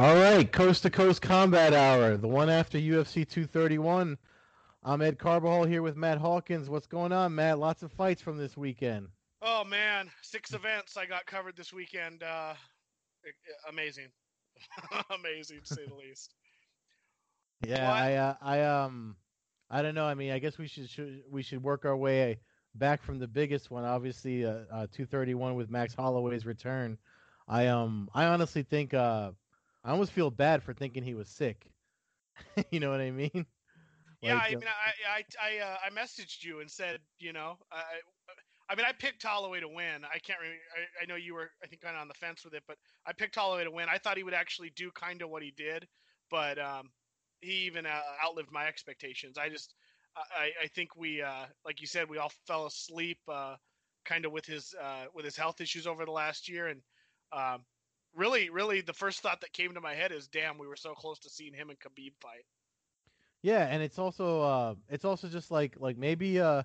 All right, Coast to Coast Combat Hour, the one after UFC 231. I'm Ed Carbajal here with Matt Hawkins. What's going on, Matt? Lots of fights from this weekend. Oh man, six events I got covered this weekend. Uh, amazing, amazing to say the least. Yeah, I, uh, I um, I don't know. I mean, I guess we should, should we should work our way back from the biggest one. Obviously, uh, uh 231 with Max Holloway's return. I um, I honestly think uh I almost feel bad for thinking he was sick. you know what I mean? Yeah, like, I mean, I I I, uh, I messaged you and said, you know, I I mean, I picked Holloway to win. I can't remember. I, I know you were, I think, kind of on the fence with it, but I picked Holloway to win. I thought he would actually do kind of what he did, but um, he even uh, outlived my expectations. I just, I, I think we, uh, like you said, we all fell asleep, uh, kind of with his uh, with his health issues over the last year, and um, really, really, the first thought that came to my head is, damn, we were so close to seeing him and Khabib fight. Yeah, and it's also uh, it's also just like like maybe uh,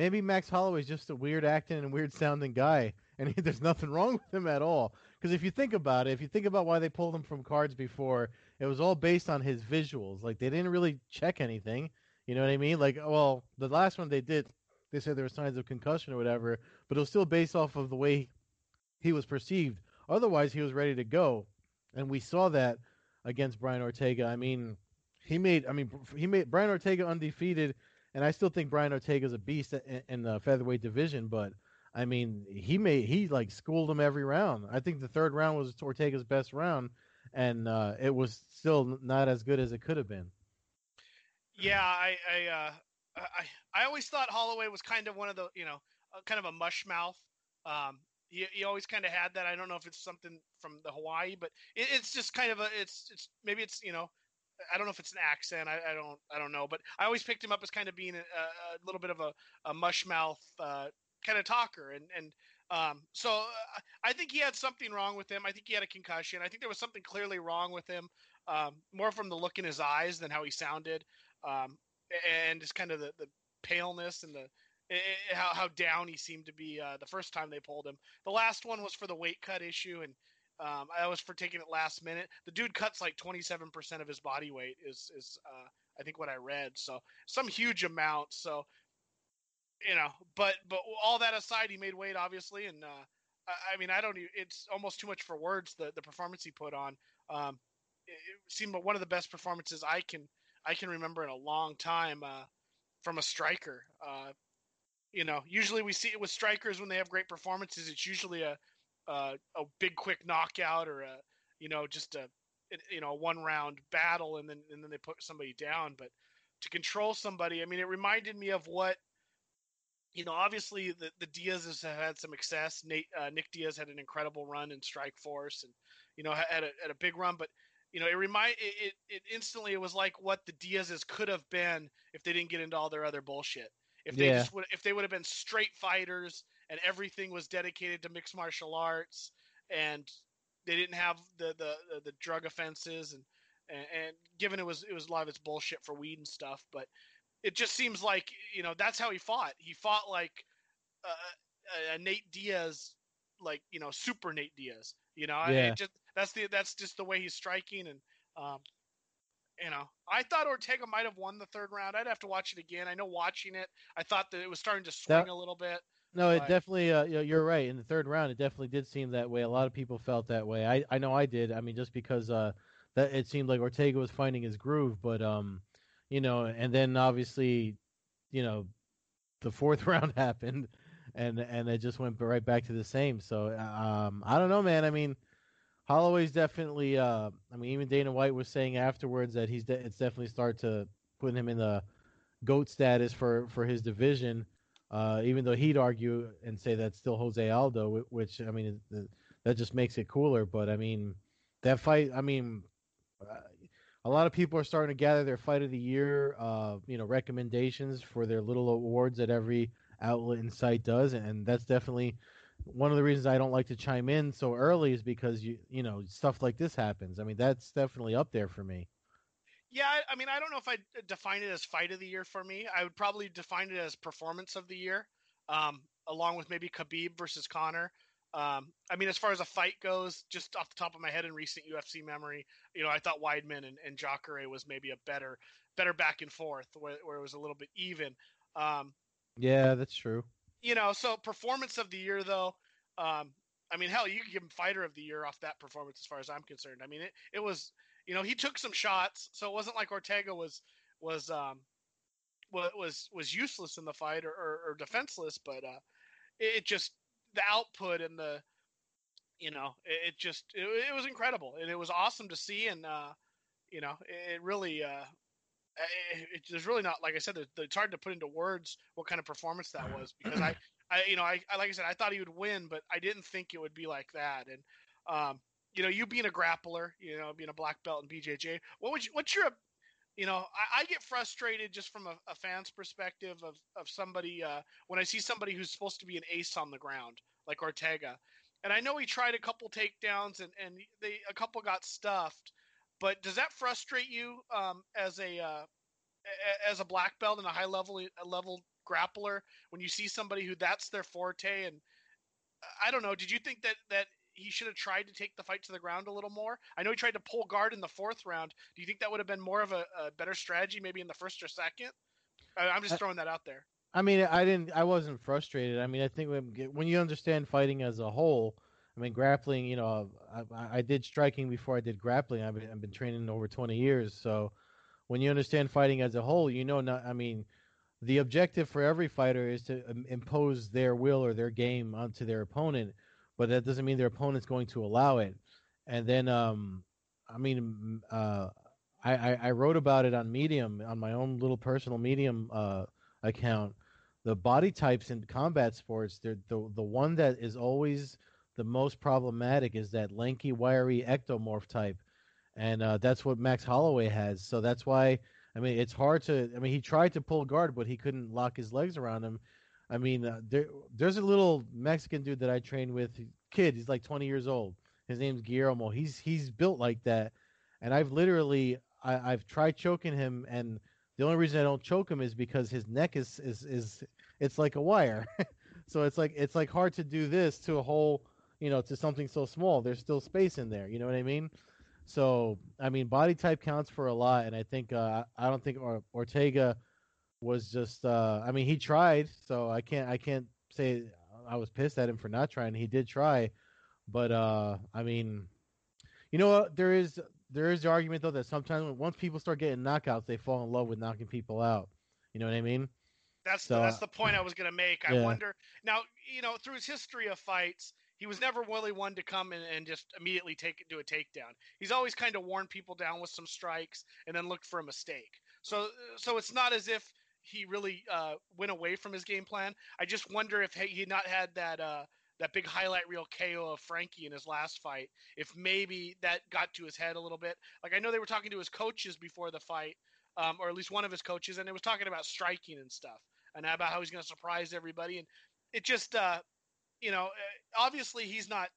maybe Max Holloway's just a weird acting and weird sounding guy, and he, there's nothing wrong with him at all. Because if you think about it, if you think about why they pulled him from cards before, it was all based on his visuals. Like they didn't really check anything. You know what I mean? Like, uh, well, the last one they did, they said there were signs of concussion or whatever, but it was still based off of the way he was perceived. Otherwise, he was ready to go, and we saw that against Brian Ortega. I mean, he made. I mean, he made Brian Ortega undefeated, and I still think Brian Ortega is a beast in, the featherweight division. But I mean, he made he like schooled him every round. I think the third round was Ortega's best round, and uh, it was still not as good as it could have been. Yeah, I I, uh, I I always thought Holloway was kind of one of the you know kind of a mush mouth. Um, you always kind of had that. I don't know if it's something from the Hawaii, but it, it's just kind of a it's it's maybe it's you know I don't know if it's an accent. I, I don't I don't know, but I always picked him up as kind of being a, a little bit of a, a mush mouth uh, kind of talker, and and um, so uh, I think he had something wrong with him. I think he had a concussion. I think there was something clearly wrong with him, um, more from the look in his eyes than how he sounded, um, and just kind of the, the paleness and the it, how how down he seemed to be uh, the first time they pulled him. The last one was for the weight cut issue, and um, I was for taking it last minute. The dude cuts like 27% of his body weight is is uh, I think what I read. So some huge amount. So you know, but but all that aside, he made weight obviously, and uh, I, mean I don't. It's almost too much for words. The the performance he put on. Um, it, it seemed one of the best performances I can I can remember in a long time uh, from a striker. Uh, you know, usually we see it with strikers when they have great performances. It's usually a a, a big quick knockout or a you know just a you know one round battle and then and then they put somebody down. But to control somebody, I mean, it reminded me of what you know. Obviously, the the Diaz's have had some success. Nate uh, Nick Diaz had an incredible run in Strikeforce, and you know had a, had a big run, but you know, it remind it, it, it instantly it was like what the Diaz's could have been if they didn't get into all their other bullshit. If they yeah. just would, if they would have been straight fighters and everything was dedicated to mixed martial arts, and they didn't have the the, the drug offenses, and, and and given it was it was a lot of its bullshit for weed and stuff, but it just seems like you know that's how he fought. He fought like uh, a Nate Diaz, like you know super Nate Diaz. You know, yeah. just that's the that's just the way he's striking, and um, you know, I thought Ortega might have won the third round. I'd have to watch it again. I know watching it, I thought that it was starting to swing that, a little bit. No, it definitely. Uh, you're right. In the third round, it definitely did seem that way. A lot of people felt that way. I, I know I did. I mean, just because uh, that it seemed like Ortega was finding his groove, but um, you know, and then obviously, you know, the fourth round happened, and and it just went right back to the same. So um, I don't know, man. I mean Holloway's definitely. Uh, I mean, even Dana White was saying afterwards that he's. De- it's definitely start to put him in the goat status for for his division. Uh, even though he'd argue and say that's still Jose Aldo, which I mean that just makes it cooler. But I mean that fight. I mean, uh, a lot of people are starting to gather their fight of the year. Uh, you know, recommendations for their little awards that every outlet and site does, and that's definitely one of the reasons I don't like to chime in so early is because you you know stuff like this happens. I mean, that's definitely up there for me. Yeah, I, I mean, I don't know if I define it as fight of the year for me. I would probably define it as performance of the year, um, along with maybe Khabib versus Conor. Um, I mean, as far as a fight goes, just off the top of my head in recent UFC memory, you know, I thought Weidman and, and Jacare was maybe a better, better back and forth where, where it was a little bit even. Um, yeah, that's true. You know, so performance of the year though, um, I mean, hell, you could give him fighter of the year off that performance as far as I'm concerned. I mean, it, it was, you know, he took some shots, so it wasn't like Ortega was was um was was useless in the fight or, or, or defenseless, but uh, it just the output and the you know it, it just it, it, was incredible and it was awesome to see and uh, you know it, really uh, it, there's really not like I said it's hard to put into words what kind of performance that was because I I you know I, I, like I said I thought he would win but I didn't think it would be like that and um, you know you being a grappler you know being a black belt in BJJ what would you, what's your you know, I, I, get frustrated just from a, a, fan's perspective of of somebody uh, when I see somebody who's supposed to be an ace on the ground, like Ortega. And I know he tried a couple takedowns and and they a couple got stuffed, but does that frustrate you um, as a uh, as a black belt and a high level a level grappler when you see somebody who that's their forte and I don't know. Did you think that that he should have tried to take the fight to the ground a little more. I know he tried to pull guard in the fourth round. Do you think that would have been more of a, a better strategy, maybe in the first or second? I, am just throwing that out there. I mean, I didn't. I wasn't frustrated. I mean, I think when, when you understand fighting as a whole, I mean, grappling. You know, I, I did striking before I did grappling. I've been, I've been training over 20 years. So, when you understand fighting as a whole, you know, not. I mean, the objective for every fighter is to impose their will or their game onto their opponent but that doesn't mean their opponent's going to allow it. And then, um, I mean, uh, I, I, I, wrote about it on Medium on my own little personal Medium uh, account. The body types in combat sports, the the one that is always the most problematic is that lanky, wiry ectomorph type, and uh, that's what Max Holloway has. So that's why I mean it's hard to. I mean he tried to pull guard, but he couldn't lock his legs around him, I mean, uh, there there's a little Mexican dude that I train with, kid. He's like 20 years old. His name's Guillermo. He's he's built like that, and I've literally I, I've tried choking him, and the only reason I don't choke him is because his neck is is is it's like a wire. so it's like it's like hard to do this to a whole, you know, to something so small. There's still space in there. You know what I mean? So I mean, body type counts for a lot, and I think uh, I don't think or- Ortega was just uh I mean he tried, so I can't I can't say I was pissed at him for not trying. He did try, but uh I mean you know what there is there is the argument though that sometimes once people start getting knockouts they fall in love with knocking people out. You know what I mean? That's so, the, that's the point I was going to make. I yeah. wonder now, you know, through his history of fights, he was never really one to come in and just immediately take do a takedown. He's always kind of worn people down with some strikes and then looked for a mistake. So so it's not as if he really uh, went away from his game plan. I just wonder if he had not had that uh, that big highlight reel KO of Frankie in his last fight, if maybe that got to his head a little bit. Like I know they were talking to his coaches before the fight, um, or at least one of his coaches, and they was talking about striking and stuff, and about how he's going to surprise everybody. And it just, uh, you know, uh, obviously he's not.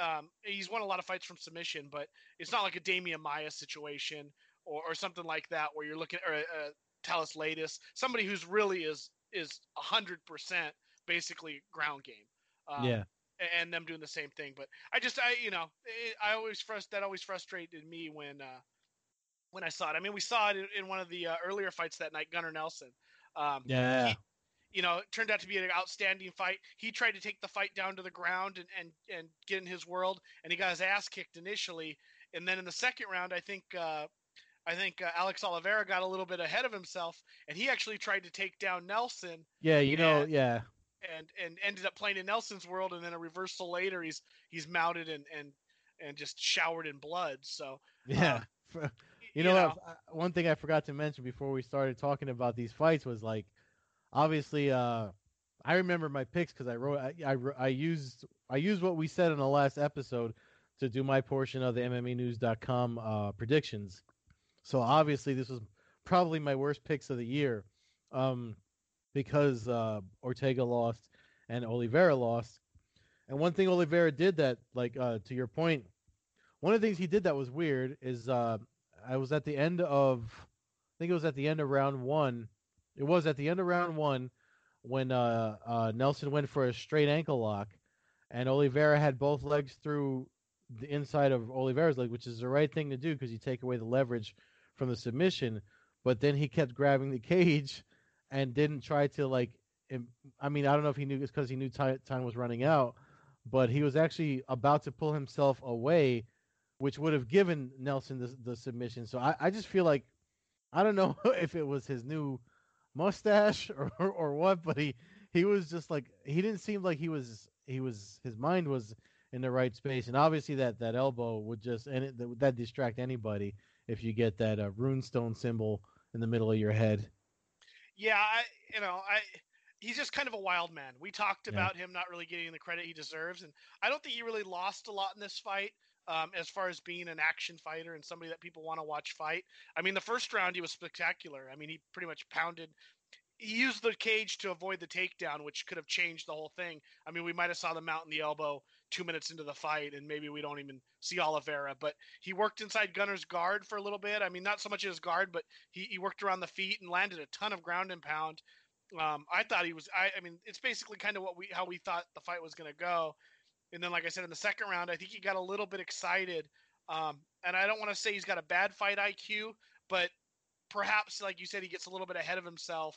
Um, he's won a lot of fights from submission, but it's not like a Demian Maia situation or, or something like that where you're looking, or uh, Thales Leites, somebody who's really is is hundred percent basically ground game. Um, yeah. And them doing the same thing, but I just I you know it, I always frust that always frustrated me when uh, when I saw it. I mean, we saw it in, in one of the uh, earlier fights that night, Gunnar Nelson. Um, yeah. He, you know, it turned out to be an outstanding fight. He tried to take the fight down to the ground and, and, and get in his world, and he got his ass kicked initially. And then in the second round, I think uh, I think uh, Alex Oliveira got a little bit ahead of himself, and he actually tried to take down Nelson. Yeah, you know, yeah. And and ended up playing in Nelson's world, and then a reversal later, he's he's mounted and and and just showered in blood. So yeah. Uh, you, know, you know. What, one thing I forgot to mention before we started talking about these fights was like, obviously, uh, I remember my picks because I wrote, I, I, I used, I used what we said in the last episode to do my portion of the MMAnews.com uh, predictions. So obviously, this was probably my worst picks of the year, um, because uh, Ortega lost and Oliveira lost. And one thing Oliveira did that, like uh, to your point, one of the things he did that was weird is uh, I was at the end of, I think it was at the end of round one. It was at the end of round one when uh, uh, Nelson went for a straight ankle lock, and Oliveira had both legs through the inside of Oliveira's leg, which is the right thing to do because you take away the leverage from the submission. But then he kept grabbing the cage and didn't try to like. I mean, I don't know if he knew it's because he knew time, time was running out, but he was actually about to pull himself away, which would have given Nelson the, the submission. So I, I just feel like I don't know if it was his new mustache or, or, what, but he he was just like he didn't seem like he was he was his mind was in the right space, and obviously that that elbow would just and it, that distract anybody if you get that uh, runestone symbol in the middle of your head. Yeah, I you know I he's just kind of a wild man. We talked yeah. about him not really getting the credit he deserves, and I don't think he really lost a lot in this fight. Um, as far as being an action fighter and somebody that people want to watch fight. I mean, the first round he was spectacular. I mean, he pretty much pounded he used the cage to avoid the takedown, which could have changed the whole thing. I mean, we might have saw the mount in the elbow two minutes into the fight, and maybe we don't even see Oliveira. But he worked inside Gunnar's guard for a little bit. I mean, not so much his guard, but he, he worked around the feet and landed a ton of ground and pound. Um, I thought he was. I, I mean, it's basically kind of what we how we thought the fight was going to go. And then, like I said, in the second round, I think he got a little bit excited. Um, and I don't want to say he's got a bad fight IQ, but perhaps, like you said, he gets a little bit ahead of himself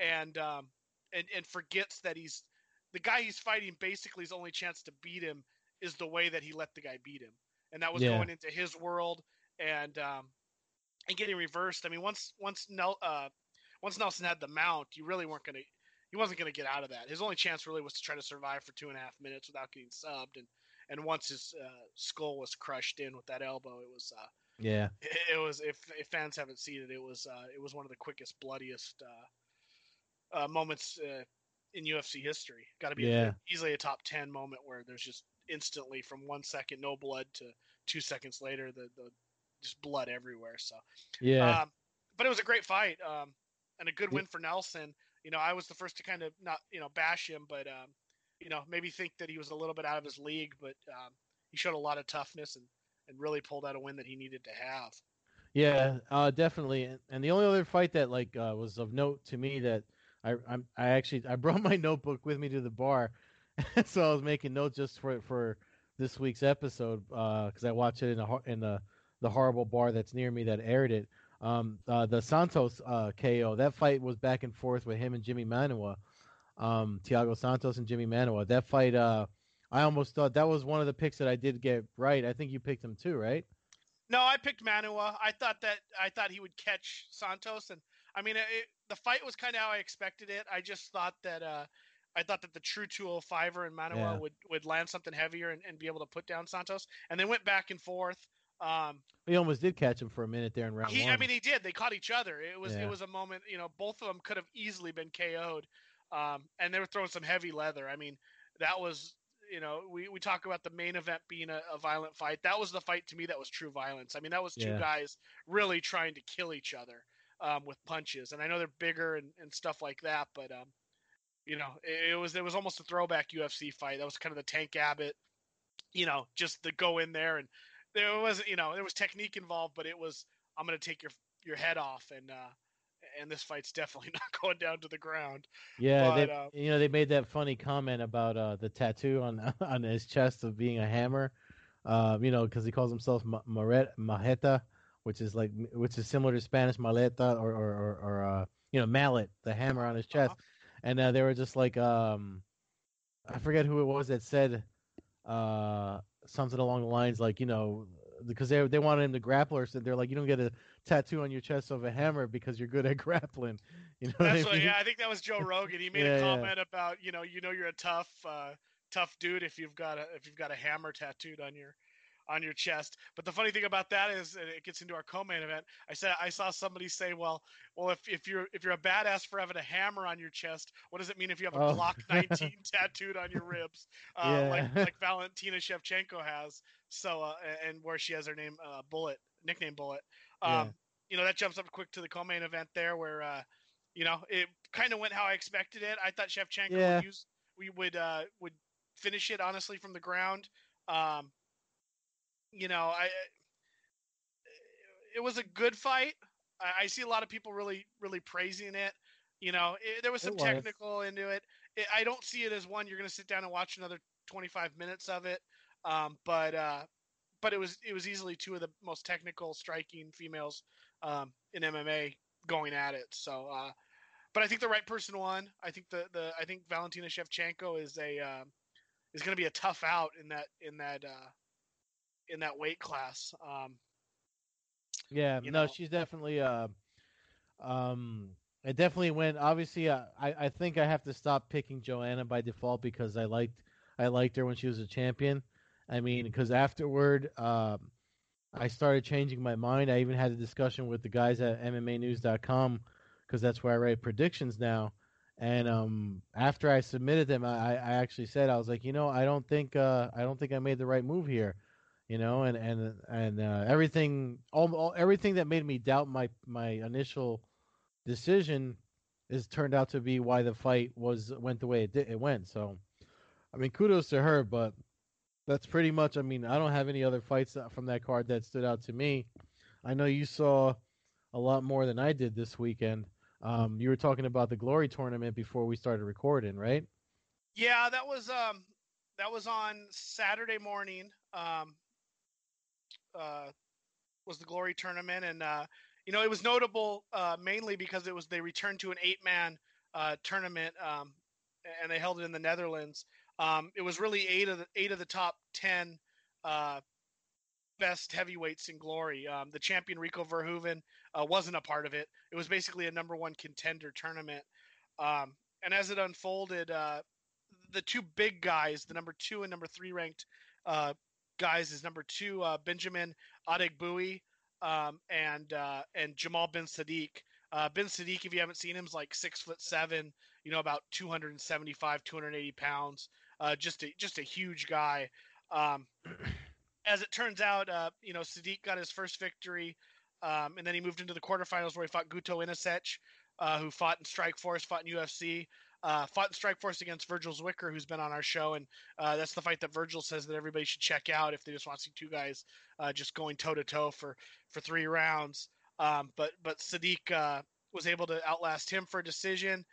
and um, and and forgets that he's the guy he's fighting. Basically, his only chance to beat him is the way that he let the guy beat him, and that was yeah. going into his world and um, and getting reversed. I mean, once once Nel, uh, once Nelson had the mount, you really weren't gonna he wasn't gonna get out of that. His only chance really was to try to survive for two and a half minutes without getting subbed, and and once his uh, skull was crushed in with that elbow, it was uh, yeah, it, it was if, if fans haven't seen it, it was uh, it was one of the quickest, bloodiest uh, uh, moments uh, in UFC history. Got to be yeah. easily a top ten moment where there's just instantly from one second no blood to two seconds later the, the just blood everywhere. So yeah, um, but it was a great fight um, and a good win for Nelson. You know, I was the first to kind of not you know bash him, but um, you know maybe think that he was a little bit out of his league, but um, he showed a lot of toughness and and really pulled out a win that he needed to have. Yeah, uh, definitely. And the only other fight that like uh, was of note to me that I I'm, I actually I brought my notebook with me to the bar, so I was making notes just for for this week's episode because uh, I watched it in a in the the horrible bar that's near me that aired it. Um, uh, the Santos uh, KO that fight was back and forth with him and Jimmy Manuwa, um, Thiago Santos and Jimmy Manuwa. That fight, uh, I almost thought that was one of the picks that I did get right. I think you picked him too, right? No, I picked Manuwa. I thought that I thought he would catch Santos, and I mean, it, the fight was kind of how I expected it. I just thought that uh, I thought that the true 205er and Manuwa yeah. would, would land something heavier and, and be able to put down Santos. And they went back and forth. Um, he almost did catch him for a minute there in round he, one. I mean, he did. They caught each other. It was yeah. it was a moment. You know, both of them could have easily been KO'd, um, and they were throwing some heavy leather. I mean, that was you know we, we talk about the main event being a, a violent fight. That was the fight to me that was true violence. I mean, that was two yeah. guys really trying to kill each other um, with punches. And I know they're bigger and, and stuff like that, but um, you know, it, it, was it was almost a throwback UFC fight. That was kind of the Tank Abbott, you know, just to go in there and there wasn't, you know, there was technique involved, but it was I'm going to take your your head off and uh, and this fight's definitely not going down to the ground. Yeah, but, they, uh, you know, they made that funny comment about uh, the tattoo on on his chest of being a hammer. Um, you know, because he calls himself Maret Maheta, which is like which is similar to Spanish maleta or or, or, or uh, you know mallet, the hammer on his uh-huh. chest, uh-huh. and uh, they were just like um, I forget who it was that said uh, something along the lines like you know because they they wanted him to grapple or so they're like you don't get a tattoo on your chest of a hammer because you're good at grappling. You know, That's what, I mean? yeah. I think that was Joe Rogan. He made yeah, a comment yeah. about you know you know you're a tough uh, tough dude if you've got a if you've got a hammer tattooed on your on your chest. But the funny thing about that is, it gets into our co-main event. I said I saw somebody say, "Well, well, if, if you're if you're a badass for having a hammer on your chest, what does it mean if you have a oh. Glock 19 tattooed on your ribs, uh, yeah. like like Valentina Shevchenko has? So uh, and where she has her name uh, Bullet, nickname Bullet. Um, yeah. You know that jumps up quick to the co-main event there, where uh, you know it kind of went how I expected it. I thought Shevchenko yeah. would use we would uh, would finish it honestly from the ground. Um, you know, I it was a good fight. I, I see a lot of people really really praising it. You know, it, there was some was. technical into it. it. I don't see it as one you're going to sit down and watch another 25 minutes of it. Um, but uh, but it was it was easily two of the most technical striking females um, in MMA going at it. So, uh, but I think the right person won. I think the the I think Valentina Shevchenko is a um is going to be a tough out in that in that uh, in that weight class. Um, Yeah, no, know. she's definitely. Uh, um, it definitely went. Obviously, uh, I I think I have to stop picking Joanna by default because I liked I liked her when she was a champion. I mean, because afterward, um, I started changing my mind. I even had a discussion with the guys at MMANews.com because that's where I write predictions now. And um, after I submitted them, I, I actually said I was like, you know, I don't think uh, I don't think I made the right move here you know, and and and uh, everything, all, all everything that made me doubt my my initial decision is turned out to be why the fight was went the way it did, it went. So, I mean, kudos to her, but that's pretty much. I mean, I don't have any other fights from that card that stood out to me. I know you saw a lot more than I did this weekend. Um, you were talking about the Glory tournament before we started recording, right? yeah, that was um, that was on Saturday morning. Um, uh, was the Glory tournament, and uh, you know it was notable uh, mainly because it was they returned to an eight-man uh, tournament, um, and they held it in the Netherlands. Um, it was really eight of the eight of the top ten uh, best heavyweights in Glory. Um, the champion Rico Verhoeven wasn't a part of it. It was basically a number one contender tournament, um, and as it unfolded, the two big guys, the number two and number three ranked uh, guys, is number two uh, Benjamin Adegbuyi um, and uh, and Jamal Ben Sadiq. Uh, Ben Sadiq, if you haven't seen him, is like six foot seven, you know, about 275, 280 pounds. Uh, just a just a huge guy. Um, as it turns out, uh, you know, Sadiq got his first victory, um, and then he moved into the quarterfinals where he fought Guto Inocente, uh, who fought in Strikeforce, fought in UFC, uh, fought in Strikeforce against Virgil Zwicker, who's been on our show, and uh, that's the fight that Virgil says that everybody should check out if they just want to see two guys uh, just going toe to toe for for three rounds. Um, but but Sadiq uh, was able to outlast him for a decision.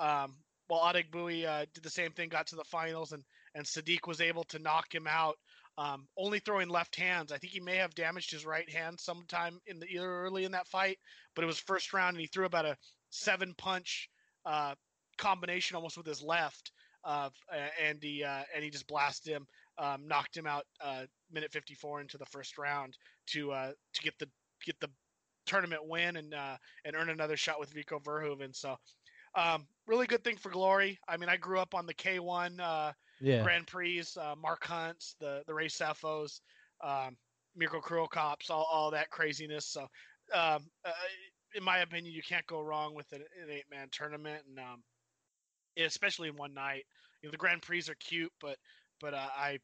Um, while Adegbuyi uh, did the same thing, got to the finals, and and Sadiq was able to knock him out, um, only throwing left hands. I think he may have damaged his right hand sometime in the early in that fight, but it was first round, and he threw about a seven punch uh, combination almost with his left, uh, and he uh, and he just blasted him, um, knocked him out uh, minute 54 into the first round to uh, to get the get the tournament win and uh, and earn another shot with Rico Verhoeven. So um, really good thing for Glory. I mean, I grew up on the K1 uh, Yeah. Grand Prix, uh, Mark Hunts, the the Ray Sefos, um, Mirko Cro Cops, all, all that craziness. So, um, uh, in my opinion, you can't go wrong with an, an eight man tournament, and um, especially in one night. You know, the Grand Prix are cute, but but uh, I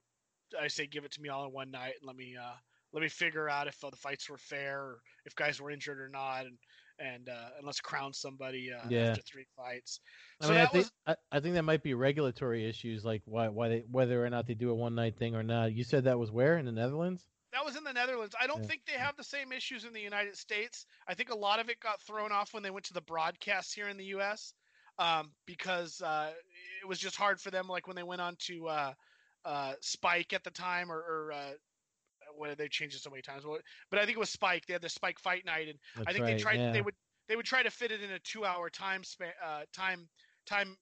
I say give it to me all in one night and let me uh, let me figure out if uh, the fights were fair or if guys were injured or not, and and uh, and let's crown somebody uh, Yeah. after three fights. I So mean, I think was I, I think that might be regulatory issues, like why why they whether or not they do a one night thing or not. You said that was where in the Netherlands? that was in the Netherlands. I don't Yeah. think they have the same issues in the United States. I think a lot of it got thrown off when they went to the broadcast here in the U.S. Um, because uh, it was just hard for them. Like when they went on to uh, uh, Spike at the time, or, or uh, what did they change it so many times? But I think it was Spike. They had the Spike Fight Night, and That's I think right. they tried. yeah. They would they would try to fit it in a two-hour time span, uh, time time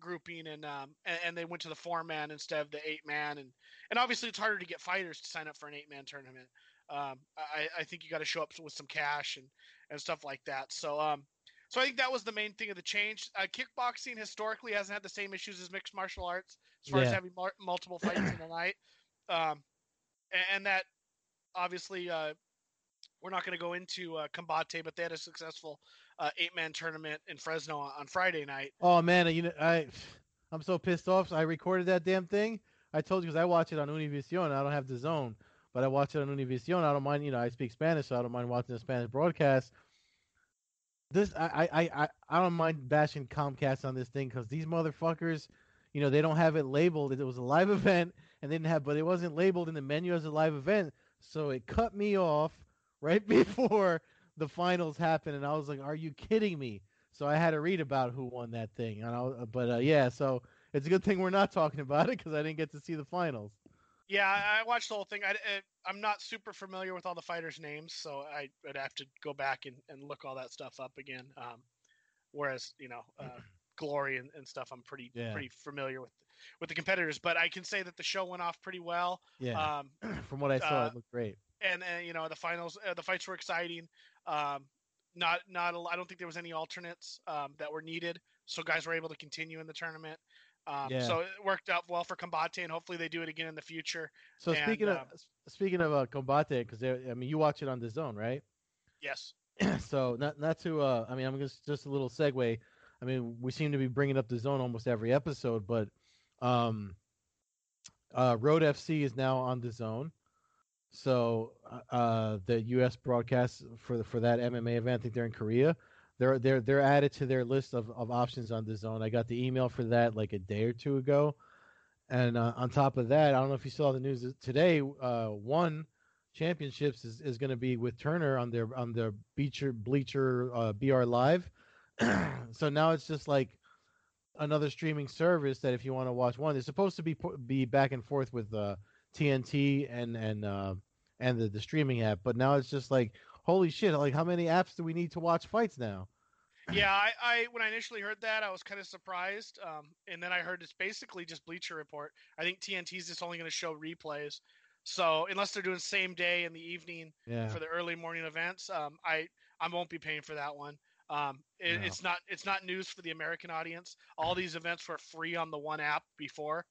grouping, and um, and, and they went to the four-man instead of the eight-man, and and obviously it's harder to get fighters to sign up for an eight-man tournament. Um, I, I think you got to show up with some cash and and stuff like that. So um, so I think that was the main thing of the change. Uh, kickboxing historically hasn't had the same issues as mixed martial arts as far as having mar- multiple fights in a night. Um, a- and, that obviously uh, we're not going to go into uh, Combate, but they had a successful uh, eight-man tournament in Fresno on, on Friday night. Oh man, you know I I'm so pissed off. I recorded that damn thing. I told you because I watch it on Univision. I don't have the zone, but I watch it on Univision. I don't mind. You know, I speak Spanish, so I don't mind watching the Spanish broadcast. This I I I I- don't mind bashing Comcast on this thing because these motherfuckers, you know they don't have it labeled. It was a live event, and they didn't have, but it wasn't labeled in the menu as a live event. So it cut me off right before the finals happened, and I was like, "Are you kidding me?" So I had to read about who won that thing, and I, but uh, yeah, so it's a good thing we're not talking about it because I didn't get to see the finals. Yeah, I watched the whole thing. I, am not super familiar with all the fighters' names, so I, would have to go back and, and look all that stuff up again. Um, whereas, you know, uh, Glory and, and stuff, I'm pretty yeah. pretty familiar with with the competitors. But I can say that the show went off pretty well. Yeah. Um, From what I saw, uh, it looked great. And, and you know, the finals, uh, the fights were exciting. Um, not not a, I don't think there was any alternates um, that were needed, so guys were able to continue in the tournament. Um, yeah. So it worked out well for Combate, and hopefully they do it again in the future. So and, speaking of um, speaking of uh, Combate, because I mean you watch it on the zone, right? Yes. so not not to uh, I mean I'm just just a little segue. I mean we seem to be bringing up the zone almost every episode, but um, uh, Road FC is now on the zone. So uh, uh the U.S. broadcast for for that MMA event, I think they're in Korea they're they're they're added to their list of, of options on the zone. I got the email for that like a day or two ago, and uh, on top of that, I don't know if you saw the news today. Uh, one championships is, is going to be with Turner on their on their Bleacher Bleacher uh, BR Live. so now it's just like another streaming service that if you want to watch one, they're supposed to be be back and forth with uh, TNT and and uh, and the, the streaming app, but now it's just like holy shit! Like, how many apps do we need to watch fights now? yeah, I, I when I initially heard that, I was kind of surprised. Um, and then I heard it's basically just Bleacher Report. I think TNT's just only going to show replays. So unless they're doing same day in the evening yeah. for the early morning events, um, I I won't be paying for that one. Um, it, no. it's not it's not news for the American audience. All these events were free on the one app before.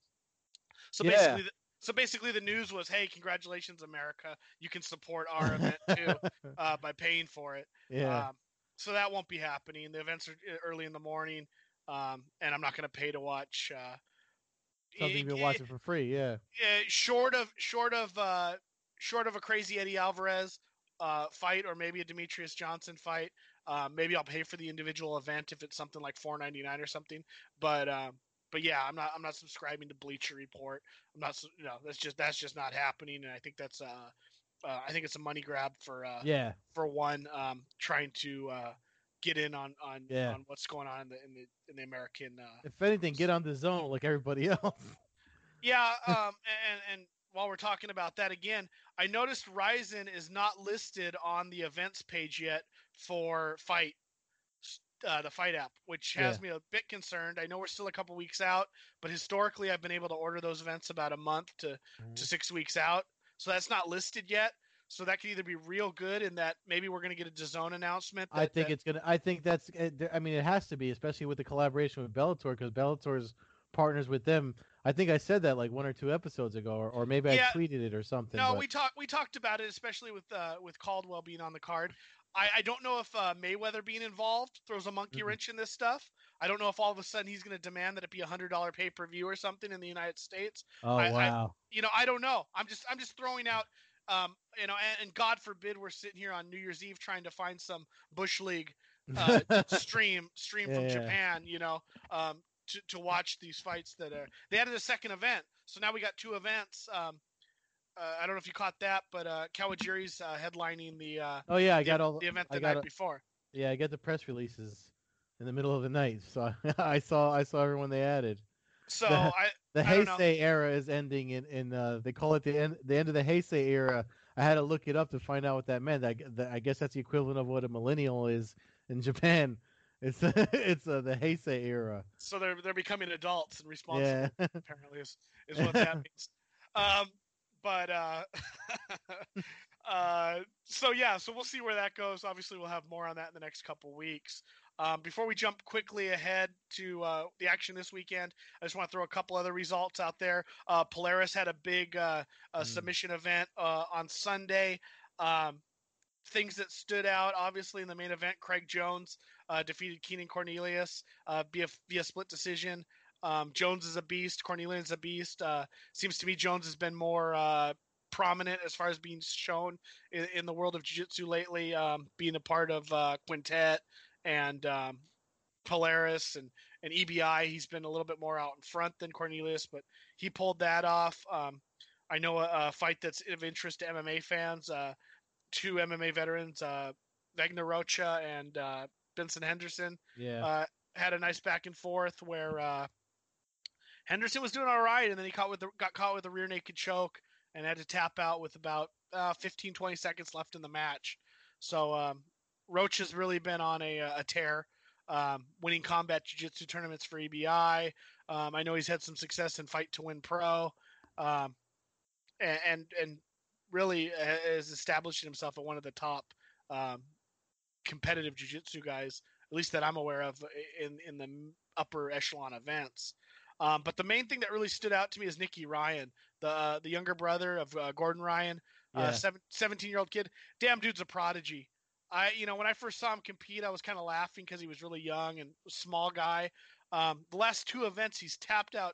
So yeah. basically, so basically, the news was, "Hey, congratulations, America! You can support our event too uh, by paying for it." Yeah. Um, so that won't be happening. The events are uh, early in the morning, um, and I'm not going to pay to watch. Uh, Something you can watch it for free, yeah. yeah short of short of uh, short of a crazy Eddie Alvarez uh, fight, or maybe a demetrius Johnson fight. Uh, maybe I'll pay for the individual event if it's something like 4.99 or something. But um, but yeah, I'm not I'm not subscribing to Bleacher Report. I'm not you know that's just that's just not happening, and I think that's uh, uh I think it's a money grab for uh yeah for one um trying to uh get in on on, yeah. on what's going on in the in the in the American. Uh, if anything, get on the zone like everybody else. yeah, um, and and while we're talking about that again, I noticed Rizin is not listed on the events page yet for Fight uh, the Fight app, which has yeah. me a bit concerned. I know we're still a couple weeks out, but historically, I've been able to order those events about a month to mm-hmm. to six weeks out. So that's not listed yet. So that could either be real good in that maybe we're going to get a DAZN announcement. That, I think that... it's gonna. I think that's. Eh, I mean, it has to be, especially with the collaboration with Bellator, because Bellator's partners with them. I think I said that like one or two episodes ago, or, or maybe yeah. I tweeted it or something. No, but... we talked we talked about it, especially with uh, with Caldwell being on the card. I, I don't know if uh, Mayweather being involved throws a monkey mm-hmm. wrench in this stuff. I don't know if all of a sudden he's going to demand that it be a hundred dollar pay per view or something in the United States. Oh I, wow! I, you know, I don't know. I'm just I'm just throwing out. Um, you know, and, and, God forbid we're sitting here on New Year's Eve trying to find some bush league uh, stream stream yeah, from yeah. Japan. You know, um, to to watch these fights that are. They added a second event, so now we got two events. Um, uh, I don't know if you caught that, but uh, Kawajiri's uh, headlining the. Uh, oh yeah, I the, got all the event the I night got before. Yeah, I got the press releases in the middle of the night, so I saw I saw everyone they added. So the, I the Heisei era is ending in in uh, they call it the end the end of the Heisei era. I had to look it up to find out what that meant. I, the, I guess that's the equivalent of what a millennial is in Japan. It's it's uh, the Heisei era. So they're they're becoming adults and responsible. Yeah. apparently, is is what that means. Um, but uh, uh, so yeah, so we'll see where that goes. Obviously, we'll have more on that in the next couple weeks. Um, before we jump quickly ahead to uh, the action this weekend, I just want to throw a couple other results out there. Uh, Polaris had a big uh, mm. submission event uh, on Sunday. Um, things that stood out, obviously, in the main event, Craig Jones uh, defeated Keenan Cornelius via via split decision. Um, Jones is a beast. Cornelius is a beast. Uh, seems to me Jones has been more uh, prominent as far as being shown in, in the world of jiu-jitsu lately, um, being a part of uh, Quintet and um, Polaris and and EBI, he's been a little bit more out in front than Cornelius, but he pulled that off. Um, I know a, a, fight that's of interest to MMA fans. Uh, two MMA veterans, uh, Wagner Rocha and uh, Benson Henderson, Yeah. uh, had a nice back and forth where uh, Henderson was doing all right, and then he caught with the, got caught with a rear naked choke and had to tap out with about uh, 15, 20 seconds left in the match. So um, Roach has really been on a, a tear, um, winning combat jiu-jitsu tournaments for EBI. Um, I know he's had some success in Fight to Win Pro, um, and, and and really has established himself at one of the top um, competitive jiu-jitsu guys, at least that I'm aware of in in the upper echelon events. Um, but the main thing that really stood out to me is Nicky Ryan, the uh, the younger brother of uh, Gordon Ryan, Yeah. uh, seven, 17 year old kid. Damn, dude's a prodigy. I, you know, when I first saw him compete, I was kind of laughing because he was really young and small guy. Um, the last two events, he's tapped out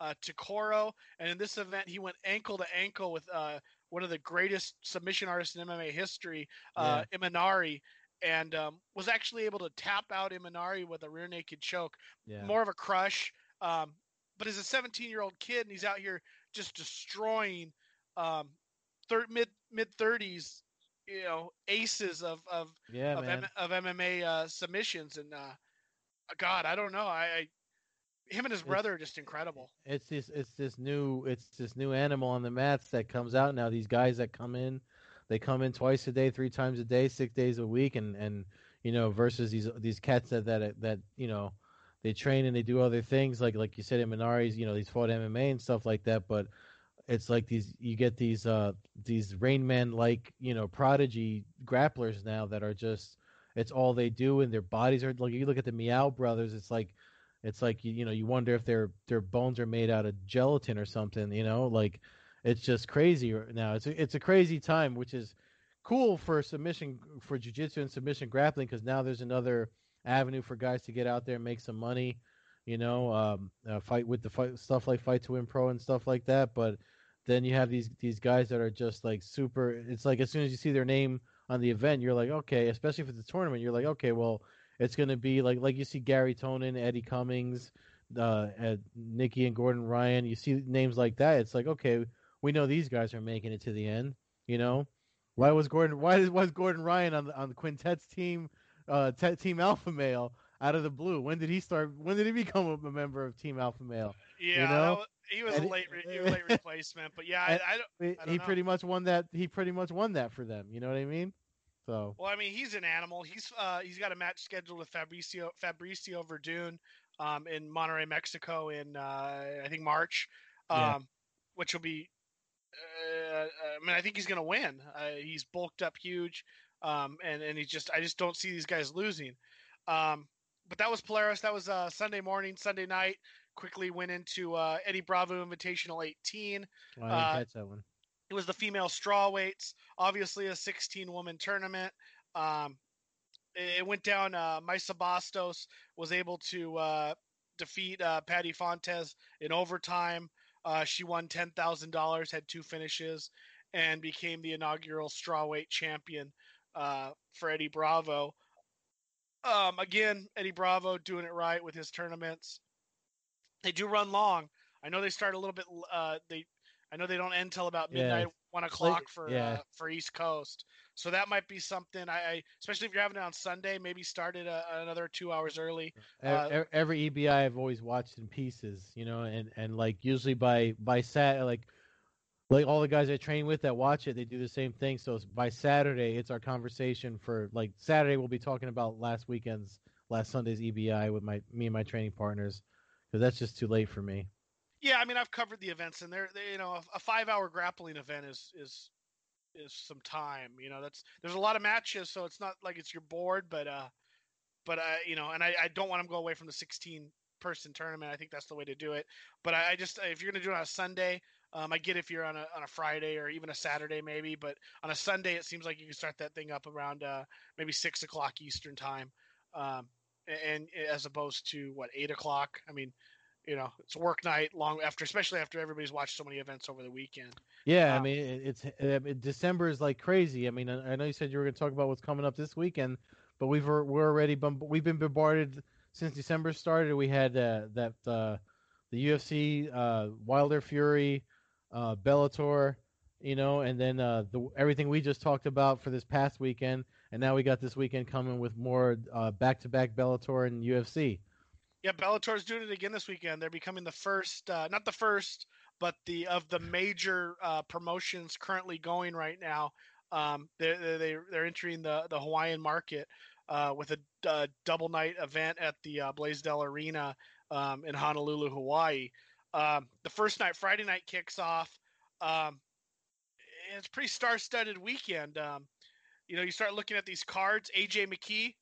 uh, Tokoro, and in this event, he went ankle to ankle with uh, one of the greatest submission artists in MMA history, uh, Imanari, and um, was actually able to tap out Imanari with a rear naked choke yeah. more of a crush. Um, but as a 17 year old kid, and he's out here just destroying um, thir- mid mid 30s, you know, aces of of yeah, of. M- of MMA uh, submissions. And uh, God, I don't know. I, I him and his It's- brother are just incredible. it's this it's this new it's this new animal on the mats that comes out now these guys that come in they come in twice a day three times a day six days a week and and you know versus these these cats that that that you know they train and they do other things like like you said Imanari's you know he's fought MMA and stuff like that but it's like these you get these uh these Rain Man like you know prodigy grapplers now that are just it's all they do and their bodies are like you look at the Miyao brothers it's like it's like you, you know you wonder if their their bones are made out of gelatin or something. You know, like it's just crazy now. It's a, it's a crazy time, which is cool for submission for jujitsu and submission grappling because now there's another avenue for guys to get out there and make some money. You know, um, uh, fight with the fight stuff like Fight to Win Pro and stuff like that. But then you have these these guys that are just like super. It's like as soon as you see their name on the event, you're like, okay, especially for the tournament, you're like, okay, well, it's going to be like like you see Garry Tonon, Eddie Cummings, uh, Nicky and Gordon Ryan. You see names like that. It's like okay, we know these guys are making it to the end. You know, why was Gordon? Why was Gordon Ryan on the on the Quintet's team, uh, te- Team Alpha Male out of the blue? When did he start? When did he become a, member of Team Alpha Male? Yeah, that know? was- he was And a late re- he was late replacement. But yeah, I, I don't. He, I don't he know. pretty much won that. He pretty much won that for them. You know what I mean? So Well, I mean, he's an animal. He's uh, he's got a match scheduled with Fabricio Fabricio Werdum um, in Monterrey, Mexico, in uh, I think March, um, Yeah. which will be. Uh, I mean, I think he's going to win. Uh, he's bulked up huge, um, and and he just I just don't see these guys losing. Um, but that was Polaris. That was uh, Sunday morning, Sunday night. Quickly went into uh, Eddie Bravo Invitational 18. I didn't Uh, catch that one. It was the female straw weights, obviously a 16 woman tournament. Um, it, it went down. Uh, Mayssa Bastos was able to uh, defeat uh, Patty Fontes in overtime. Uh, she won $10,000, had two finishes, and became the inaugural strawweight champion uh, for Eddie Bravo. Um, again, Eddie Bravo doing it right with his tournaments. They do run long. I know they start a little bit. Uh, they, I know they don't end till about Yeah, midnight, one o'clock for yeah. uh, for East Coast. So that might be something. I, I especially if you're having it on Sunday, maybe start it uh, another two hours early. Uh, e- every EBI I've always watched in pieces, you know, and and like usually by by sat like like all the guys I train with that watch it, they do the same thing. So by Saturday, it's our conversation for like Saturday. We'll be talking about last weekend's last Sunday's EBI with my me and my training partners because that's just too late for me. Yeah, I mean I've covered the events, and they're they, you know a, five hour grappling event is is is some time. You know that's there's a lot of matches, so it's not like it's your board, but uh, but I you know, and I, I don't want them to go away from the 16 person tournament. I think that's the way to do it. But I, I just if you're gonna do it on a Sunday, um, I get if you're on a on a Friday or even a Saturday maybe, but on a Sunday it seems like you can start that thing up around uh maybe six o'clock Eastern time, um, and, and as opposed to what eight o'clock. I mean you know, it's work night long after, especially after everybody's watched so many events over the weekend. Yeah, I Um, mean it's it- December is like crazy. I mean, I, I know you said you were going to talk about what's coming up this weekend, but we've we're already we've been bombarded since December started, we had uh, that uh, the UFC, uh, Wilder Fury, uh, Bellator, you know, and then uh, the everything we just talked about for this past weekend, and now we got this weekend coming with more uh, back-to-back Bellator and UFC. Yeah, Bellator's doing it again this weekend. They're becoming the first, uh, not the first, but the of the major uh, promotions currently going right now. Um, they're, they're they're entering the the Hawaiian market uh, with a uh, double night event at the uh, Blaisdell Arena um, in Honolulu, Hawaii. Um, the first night, Friday night, kicks off. Um, it's pretty star-studded weekend. Um, you know, you start looking at these cards. AJ McKee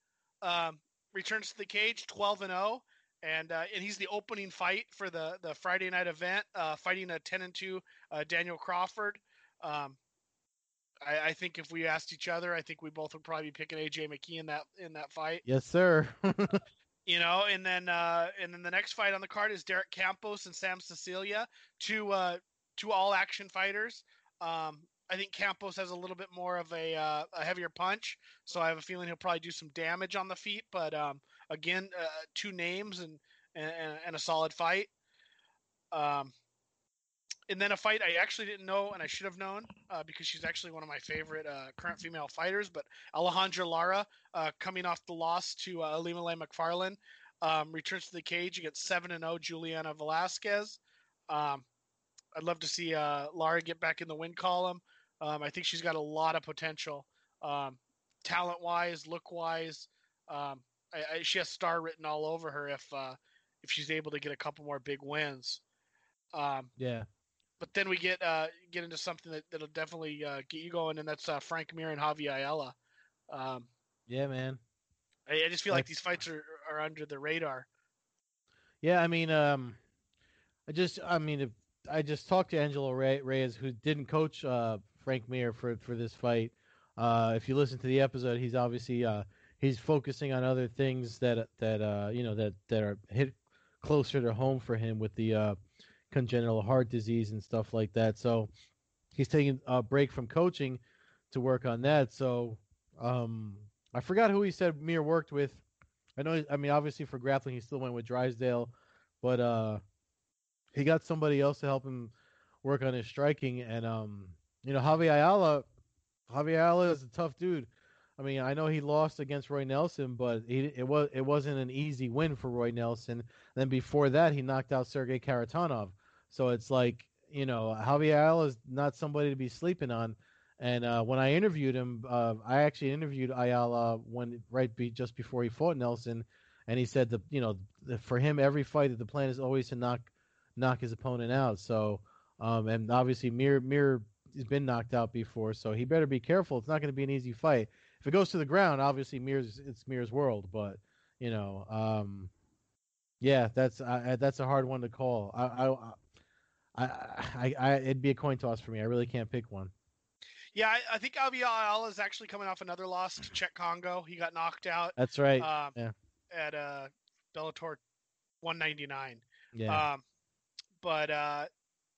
um, returns to the cage, 12 and 0 and uh, and he's the opening fight for the the Friday night event, uh, fighting a ten and two uh, Daniel Crawford. Um, I, I, think if we asked each other, I think we both would probably be picking AJ McKee in that in that fight. Yes, sir. you know, and then uh, and then the next fight on the card is Derek Campos and Sam Sicilia, two uh, two all action fighters. Um, I think Campos has a little bit more of a, uh, a heavier punch, so I have a feeling he'll probably do some damage on the feet. But um, again, uh, two names and, and, and a solid fight. Um, and then a fight I actually didn't know and I should have known uh, because she's actually one of my favorite uh, current female fighters. But Alejandra Lara, uh, coming off the loss to uh, Ilima-Lei Macfarlane, um, returns to the cage against seven and zero oh Juliana Velasquez. Um, I'd love to see uh, Lara get back in the win column. Um, I think she's got a lot of potential, um, talent wise, look wise. Um, I, I, she has star written all over her if uh, if she's able to get a couple more big wins. Um, yeah. But then we get uh, get into something that that'll definitely uh, get you going, and that's uh, Frank Mir and Javi Ayala. Um, yeah, man. I, I just feel like, like these fights are, are under the radar. Yeah, I mean, um, I just, I mean, I just talked to Angelo Reyes, who didn't coach uh, Frank Mir for for this fight. Uh, if you listen to the episode, he's obviously uh, he's focusing on other things that that uh, you know that that are hit closer to home for him with the uh, congenital heart disease and stuff like that. So he's taking a break from coaching to work on that. So um, I forgot who he said Mir worked with. I know. I mean, obviously for grappling, he still went with Drysdale, but uh, he got somebody else to help him work on his striking. And um, you know, Javi Ayala, Javi Ayala is a tough dude. I mean, I know he lost against Roy Nelson, but he, it was it wasn't an easy win for Roy Nelson. And then before that, he knocked out Sergey Kharitonov. So it's like you know, Javier Ayala is not somebody to be sleeping on. And uh, when I interviewed him, uh, I actually interviewed Ayala when right be, just before he fought Nelson, and he said that you know for him every fight that the plan is always to knock knock his opponent out. So um, and obviously Mir Mir has been knocked out before, so he better be careful. It's not going to be an easy fight if it goes to the ground, obviously Mir's it's Mir's world, but you know, um, yeah, that's uh, that's a hard one to call. I, I, I, I, I, it'd be a coin toss for me. I really can't pick one. Yeah, I, I think Ayala is actually coming off another loss to Cheick Kongo. He got knocked out. That's right. Um, yeah. At uh, Bellator 199. Yeah. Um, but uh,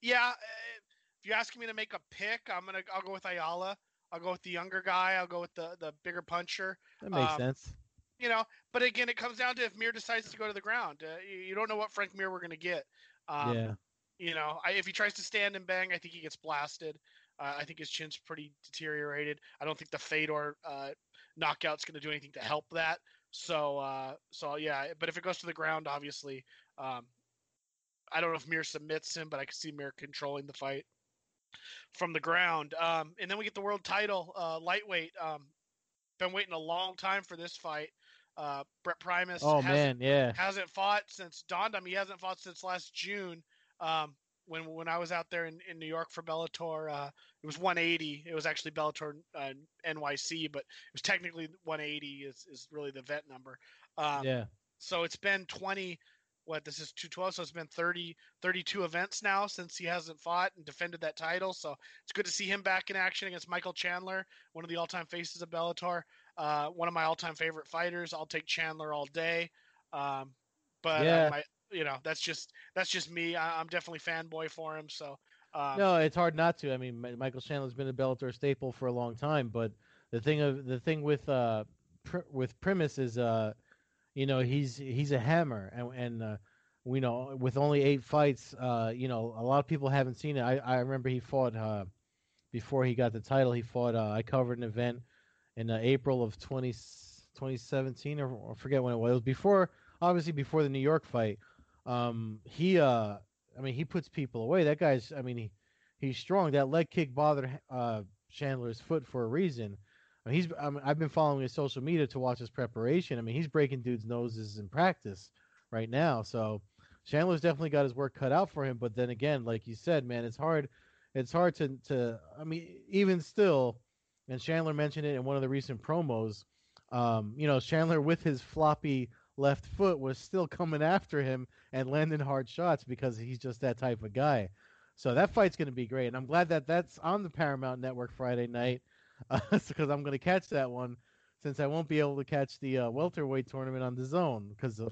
yeah, if you're asking me to make a pick, I'm gonna I'll go with Ayala. I'll go with the younger guy. I'll go with the the bigger puncher. That makes um, sense. You know, but again, it comes down to if Mir decides to go to the ground. Uh, you, you, don't know what Frank Mir we're going to get. Um, yeah. You know, I, if he tries to stand and bang, I think he gets blasted. Uh, I think his chin's pretty deteriorated. I don't think the Fedor uh, knockout's going to do anything to help that. So, uh, so yeah. But if it goes to the ground, obviously, um, I don't know if Mir submits him, but I can see Mir controlling the fight from the ground. Um, and then we get the world title, uh, lightweight. Um, been waiting a long time for this fight. Uh, Brent Primus. Oh man, yeah. Hasn't fought since dawned on me. He hasn't fought since last June. Um, when when I was out there in, in New York for Bellator, uh, it was 180. It was actually Bellator uh, NYC, but it was technically 180 is, is really the vet number. Um, yeah. So it's been 20 what this is 212 so it's been 30 32 events now since he hasn't fought and defended that title so it's good to see him back in action against michael chandler one of the all-time faces of bellator uh, one of my all-time favorite fighters. I'll take chandler all day um, but uh, yeah. uh, my, you know that's just that's just me. I, am definitely fanboy for him so um, no it's hard not to. I mean michael chandler's been a bellator staple for a long time but the thing of the thing with uh pr- with Primus is uh you know, he's he's a hammer, and and uh, we know with only eight fights, uh, you know, a lot of people haven't seen it. I I remember he fought uh, before he got the title. He fought. Uh, I covered an event in uh, April of 20, 2017 or, or forget when it was. It was before, obviously before the New York fight. Um, he uh, I mean, he puts people away. That guy's. I mean, he he's strong. That leg kick bothered uh, Chandler's foot for a reason. He's. I mean, I've been following his social media to watch his preparation. I mean, he's breaking dudes' noses in practice right now. So Chandler's definitely got his work cut out for him. But then again, like you said, man, it's hard. It's hard to to. I mean, even still, and Chandler mentioned it in one of the recent promos. Um, you know, Chandler with his floppy left foot was still coming after him and landing hard shots because he's just that type of guy. So that fight's going to be great, and I'm glad that that's on the Paramount Network Friday night because uh, I'm going to catch that one since I won't be able to catch the uh, welterweight tournament on the zone because uh,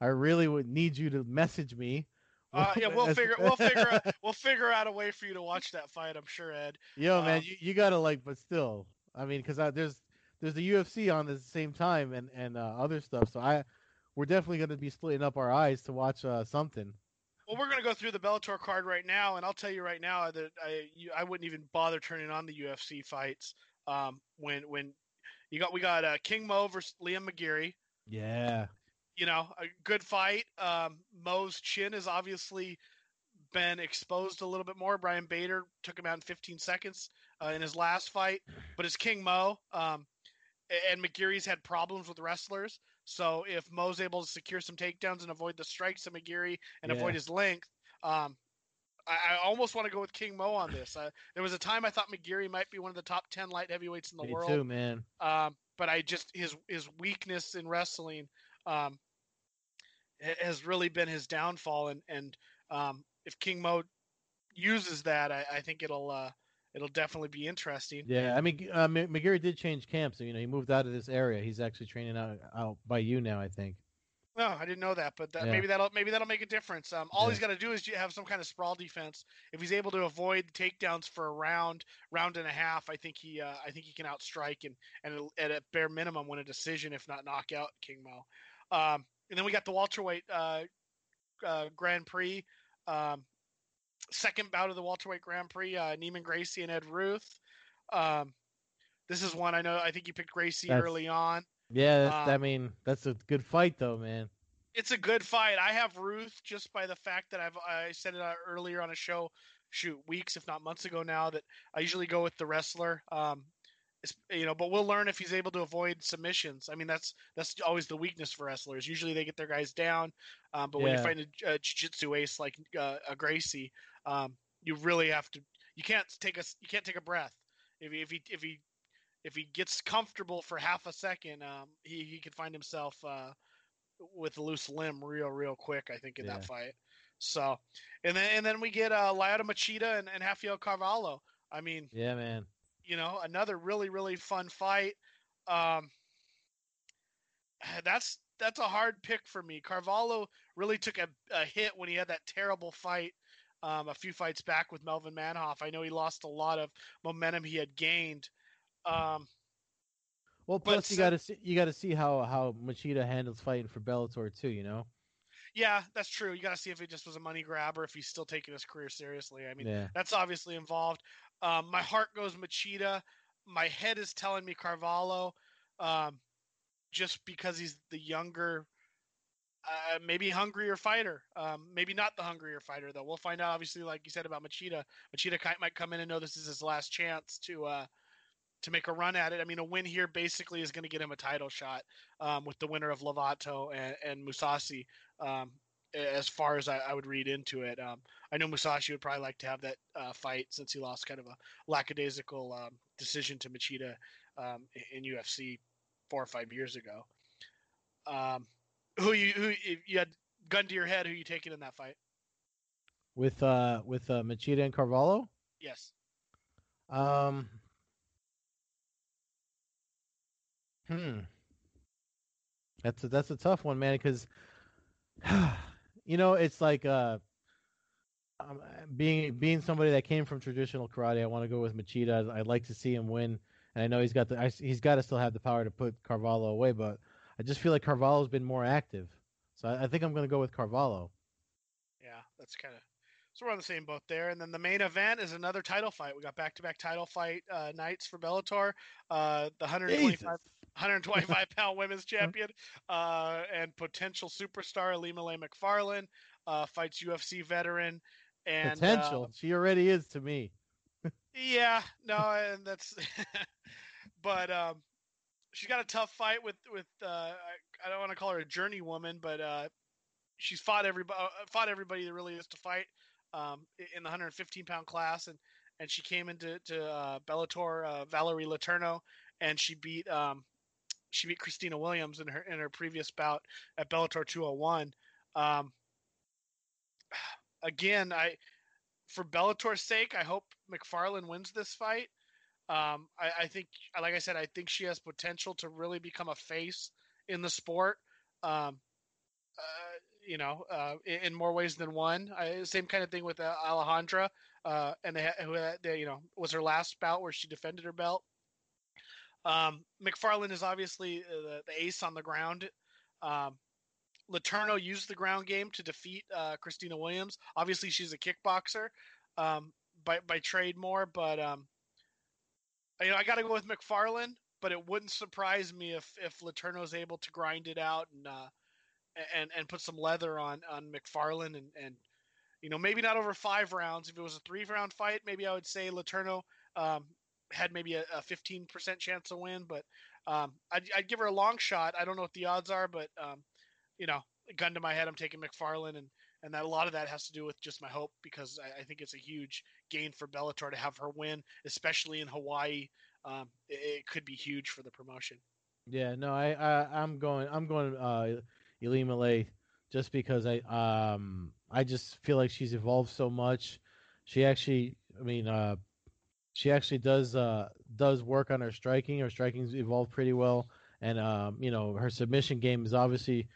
I really would need you to message me. Uh, yeah, we'll figure we'll figure out, we'll figure out a way for you to watch that fight. I'm sure, Ed. Yo, um, man, you, you gotta like, but still, I mean, because there's there's the UFC on at the same time and and uh, other stuff, so I we're definitely going to be splitting up our eyes to watch uh, something. Well, we're going to go through the Bellator card right now, and I'll tell you right now that I you, I wouldn't even bother turning on the UFC fights um, when when you got we got uh, King Mo versus Liam McGeary. Yeah. You know, a good fight. Um, Mo's chin has obviously been exposed a little bit more. Ryan Bader took him out in 15 seconds uh, in his last fight, but it's King Mo. Um, and McGeary's had problems with wrestlers. So if Mo's able to secure some takedowns and avoid the strikes of McGeary and yeah. avoid his length, um, I, I, almost want to go with King Mo on this. Uh, there was a time I thought McGeary might be one of the top ten light heavyweights in the Me world. too, man. Um, but I just his his weakness in wrestling um, has really been his downfall. And and um, if King Mo uses that, I, I think it'll uh, it'll definitely be interesting. Yeah, I mean, uh, McGeary did change camps. So, you know, he moved out of this area. He's actually training out out by you now, I think. No, I didn't know that, but that, yeah. maybe that'll maybe that'll make a difference. Um, all yeah. he's got to do is have some kind of sprawl defense. If he's able to avoid takedowns for a round, round and a half, I think he uh, I think he can outstrike and and at a bare minimum win a decision, if not knock out King Mo. Um, and then we got the welterweight uh, uh, Grand Prix. Um, second bout of the welterweight Grand Prix, uh, Neiman Gracie and Ed Ruth. Um, this is one I know. I think you picked Gracie that's, early on. Yeah, um, I mean that's a good fight though, man. It's a good fight. I have Ruth just by the fact that I've I said it earlier on a show, shoot weeks if not months ago now that I usually go with the wrestler. Um, you know, but we'll learn if he's able to avoid submissions. I mean, that's that's always the weakness for wrestlers. Usually they get their guys down, um, but yeah. when you find a, a jiu-jitsu ace like uh, a Gracie, um, you really have to. You can't take a you can't take a breath. If he if he if he if he gets comfortable for half a second, um, he he could find himself uh, with a loose limb real real quick. I think in yeah. that fight. So, and then and then we get uh, Lyoto Machida and, and Rafael Carvalho. I mean, yeah, man you know, another really really fun fight. Um, that's that's a hard pick for me. Carvalho really took a, a hit when he had that terrible fight um, a few fights back with Melvin Manhoef. I know he lost a lot of momentum he had gained. Um, well, plus you got to see you got to see how how Machida handles fighting for Bellator too. You know. Yeah, that's true. You got to see if it just was a money grab or if he's still taking his career seriously. I mean, yeah. that's obviously involved. Um, my heart goes Machida. My head is telling me Carvalho, um, just because he's the younger, uh, maybe hungrier fighter. Um, maybe not the hungrier fighter though. We'll find out. Obviously, like you said about Machida, Machida might come in and know this is his last chance to uh, to make a run at it. I mean, a win here basically is going to get him a title shot um, with the winner of Lovato and, and. Um, as far as I, I, would read into it. Um, I know Mousasi would probably like to have that uh, fight since he lost kind of a lackadaisical um, decision to Machida um, in UFC four or five years ago. Um, who you who you had gun to your head? Who you taking in that fight? With uh with uh, Machida and Carvalho? Yes. Um. Hmm. That's a, that's a tough one, man. Because you know, it's like uh, um, being being somebody that came from traditional karate. I want to go with Machida. I'd like to see him win, and I know he's got the he's got to still have the power to put Carvalho away. But I just feel like Carvalho's been more active. So I, I think I'm going to go with Carvalho. Yeah, that's kind of so we're on the same boat there. And then the main event is another title fight. We got back-to-back title fight uh, nights for Bellator. Uh, the 125, 125 pound women's champion uh, and potential superstar Ilima-Lei Macfarlane uh, fights UFC veteran and potential. uh, she already is to me. yeah, no, and that's. but um, she's got a tough fight with with. Uh, I, I don't want to call her a journey woman, but uh, she's fought everybody fought everybody that really is to fight um, in the 115 pound class, and and she came into to uh, Bellator uh, Valerie Letourneau, and she beat um, she beat Kristina Williams in her in her previous bout at Bellator 201. Um, again, I for Bellator's sake, I hope Macfarlane wins this fight. Um, I, I, think, like I said, I think she has potential to really become a face in the sport. Um, uh, you know, uh, in, in, more ways than one. I, same kind of thing with uh, Alejandra, uh, and they, who they, you know, was her last bout where she defended her belt. Um, Macfarlane is obviously uh, the, the, ace on the ground. Um, Letourneau used the ground game to defeat uh, Kristina Williams. Obviously, she's a kickboxer um, by by trade more, but um, you know I got to go with Macfarlane. But it wouldn't surprise me if if Letourneau's able to grind it out and uh, and and put some leather on on Macfarlane and and you know maybe not over five rounds. If it was a three round fight, maybe I would say Letourneau um, had maybe a, a 15% chance to win, but um, I'd, I'd, give her a long shot. I don't know what the odds are, but um, you know, gun to my head, I'm taking Macfarlane, and and that a lot of that has to do with just my hope because I, I think it's a huge gain for Bellator to have her win, especially in Hawaii. Um, it, it, could be huge for the promotion. Yeah, no, I, I am going I'm going uh, Ilima-Lei just because I um I just feel like she's evolved so much. She actually, I mean, uh, she actually does uh does work on her striking. Her striking's evolved pretty well, and um you know her submission game is obviously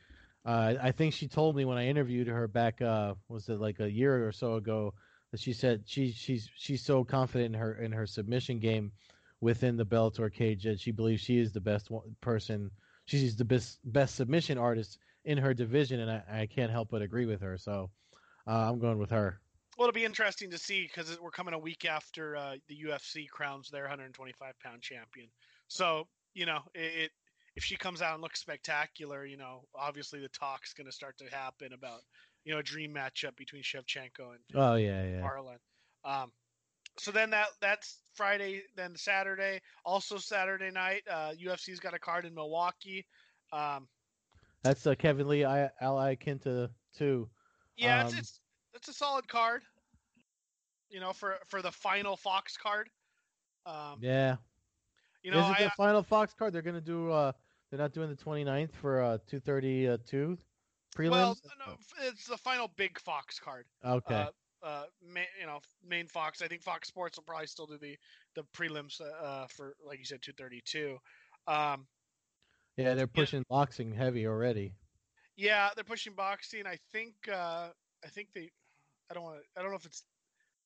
uh, I think she told me when I interviewed her back, uh, was it like a year or so ago, that she said she she's she's so confident in her in her submission game within the Bellator cage that she believes she is the best person. She's the best best submission artist in her division, and I, I can't help but agree with her. So uh, I'm going with her. Well, it'll be interesting to see because we're coming a week after uh, the UFC crowns their 125 pound champion. So you know it, it if she comes out and looks spectacular, you know, obviously the talk's going to start to happen about, you know, a dream matchup between Shevchenko and oh yeah yeah Marlon. Um, so then that that's Friday, then Saturday, also Saturday night. Uh, UFC's got a card in Milwaukee. Um, that's uh, Kevin Lee, I, Al Iaquinta too. Yeah, um, it's, it's it's a solid card. You know, for for the final Fox card. Um, yeah, you know, is it I, the final Fox card? They're gonna do. uh They're not doing the 29th for uh 232 prelims. Well, no, it's the final big Fox card. Okay. Uh, uh, you know, main Fox. I think Fox Sports will probably still do the the prelims uh, uh for like you said 232. Um, yeah, they're pushing yeah. boxing heavy already. Yeah, they're pushing boxing. I think uh I think they I don't want I don't know if it's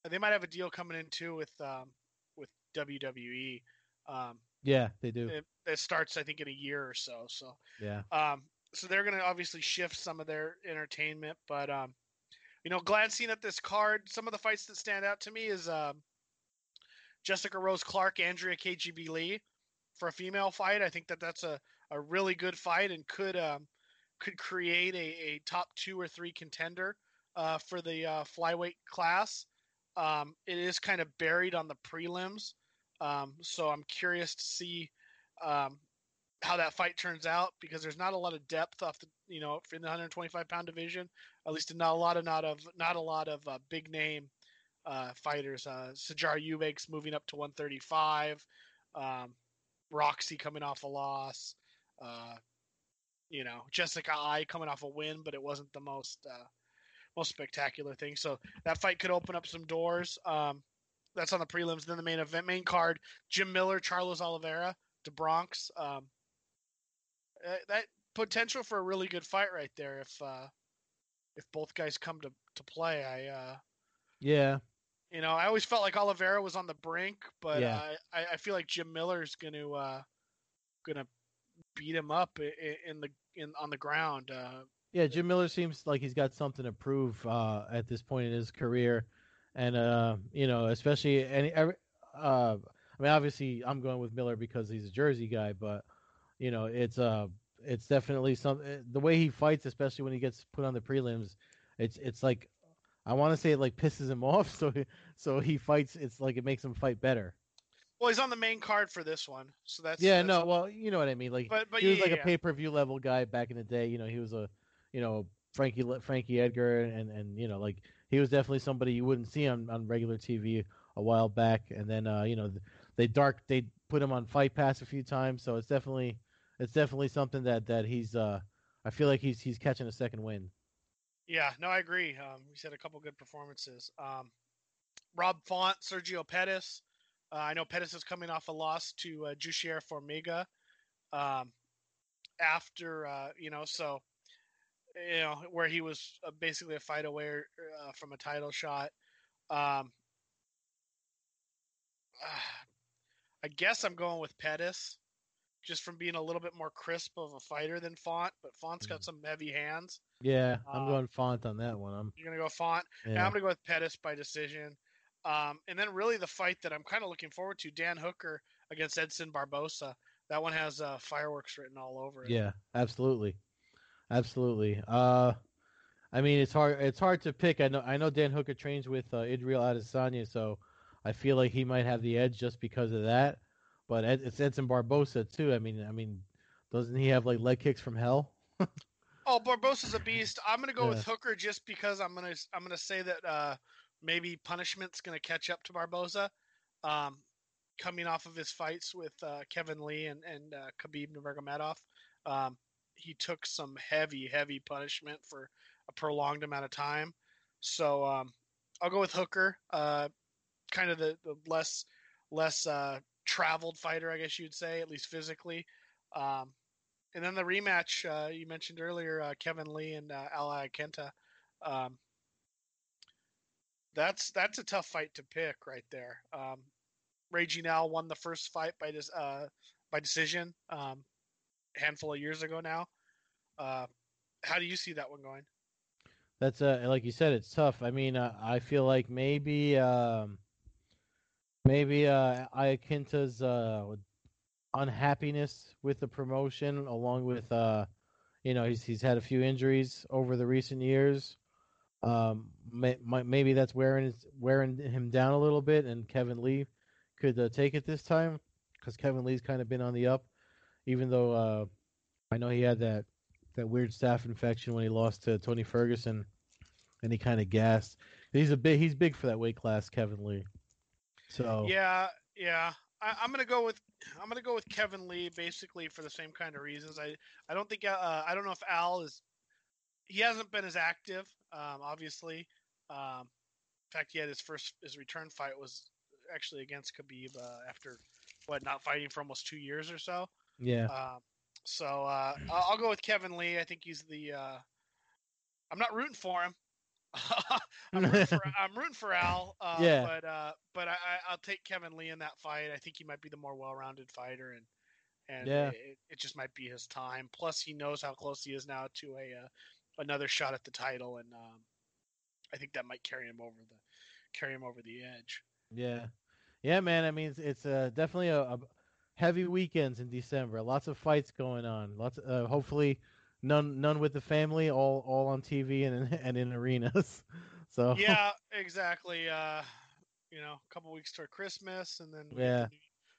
they might have a deal coming in too with um with WWE. Um, yeah, they do. It, it, starts, I think, in a year or so. So yeah. Um, so they're going to obviously shift some of their entertainment, but um, you know, glancing at this card, some of the fights that stand out to me is um, Jessica Rose Clark, Andrea KGB Lee for a female fight. I think that that's a, a really good fight and could um, could create a, a top two or three contender uh, for the uh, flyweight class. Um, it is kind of buried on the prelims. Um, so I'm curious to see um, how that fight turns out because there's not a lot of depth off the you know in the 125 pound division. At least not a lot of not of not a lot of uh, big name uh, fighters. Uh, Sijara Eubanks moving up to 135. Um, Roxy coming off a loss. Uh, you know Jessica Eye coming off a win, but it wasn't the most uh, most spectacular thing. So that fight could open up some doors. Um, that's on the prelims. Then the main event, main card: Jim Miller, Charles Oliveira, the Bronx. Um, uh, that potential for a really good fight right there. If uh, if both guys come to to play, I uh, yeah. You know, I always felt like Oliveira was on the brink, but yeah. I, I feel like Jim Miller's going to uh, going to beat him up in, in the in on the ground. Uh, yeah, Jim Miller seems like he's got something to prove uh, at this point in his career, and uh, you know, especially any. Every, uh, I mean, obviously, I'm going with Miller because he's a Jersey guy, but you know, it's uh, it's definitely some eh, the way he fights, especially when he gets put on the prelims. It's it's like I want to say it like pisses him off, so he, so he fights. It's like it makes him fight better. Well, he's on the main card for this one, so that's yeah. that's, no, well, you know what I mean. Like, but but he was yeah, like yeah. a pay per view level guy back in the day. You know, he was a, you know, Frankie Frankie Edgar, and and you know, like he was definitely somebody you wouldn't see on on regular TV a while back. And then uh, you know, they dark they put him on Fight Pass a few times, so it's definitely it's definitely something that that he's uh, I feel like he's he's catching a second win. Yeah, no, I agree. Um, he's had a couple good performances. Um, Rob Font, Sergio Pettis. Uh, I know Pettis is coming off a loss to uh, Jussier Formiga. Um, after uh, you know, so you know where he was uh, basically a fight away uh, from a title shot. Um, I guess I'm going with Pettis, just from being a little bit more crisp of a fighter than Font. But Font's got some heavy hands. Yeah, I'm Uh, going Font on that one. I'm You're gonna go Font. Yeah. I'm gonna go with Pettis by decision. Um, and then really the fight that I'm kind of looking forward to, Dan Hooker against Edson Barbosa. That one has uh, fireworks written all over it. Yeah, absolutely, absolutely. Uh, I mean, it's hard. It's hard to pick. I know. I know Dan Hooker trains with uh, Israel Adesanya, so I feel like he might have the edge just because of that. But it's Edson Barbosa too. I mean, I mean, doesn't he have like leg kicks from hell? Oh, Barbosa's a beast. I'm gonna go Yeah. with Hooker just because I'm gonna I'm gonna say that uh, maybe punishment's gonna catch up to Barbosa, um, coming off of his fights with uh, Kevin Lee and and uh, Khabib Nurmagomedov. Um, he took some heavy heavy punishment for a prolonged amount of time. So um, I'll go with Hooker, uh, kind of the, the less less uh, traveled fighter, I guess you'd say, at least physically. Um, and then the rematch uh, you mentioned earlier, uh, Kevin Lee and uh, Al Iaquinta. Um, that's that's a tough fight to pick right there. Um, Raging Al won the first fight by this uh, by decision um, handful of years ago now. Uh, how do you see that one going? That's uh, like you said, it's tough. I mean, uh, I feel like maybe, um, maybe uh, uh, unhappiness with the promotion, along with, uh, you know, he's he's had a few injuries over the recent years. Um, may, may, maybe that's wearing wearing him down a little bit, and Kevin Lee could uh, take it this time because Kevin Lee's kind of been on the up, even though uh, I know he had that that weird staph infection when he lost to Tony Ferguson, and he kind of gassed. He's a big he's big for that weight class, Kevin Lee. So Yeah, yeah. I, I'm gonna go with I'm gonna go with Kevin Lee basically for the same kind of reasons. I I don't think uh, I don't know if Al is he hasn't been as active, um, obviously. Um, in fact, he had his first his return fight was actually against Khabib uh, after what not fighting for almost two years or so. Yeah, Um, so uh, I'll go with Kevin Lee. I think he's the. Uh, I'm not rooting for him. I'm, rooting for, I'm rooting for Al. Uh, Yeah. But uh, but I, I- I'll take Kevin Lee in that fight. I think he might be the more well-rounded fighter, and and Yeah. it, it just might be his time. Plus, he knows how close he is now to a uh, another shot at the title, and um, I think that might carry him over the carry him over the edge. yeah, yeah, man. I mean, it's, it's uh, definitely a, a heavy weekends in December. Lots of fights going on. Lots. Of, uh, hopefully, none none with the family. All all on TV and in, and in arenas. So yeah, exactly. Uh, you know, a couple weeks toward Christmas, and then Yeah. the, New,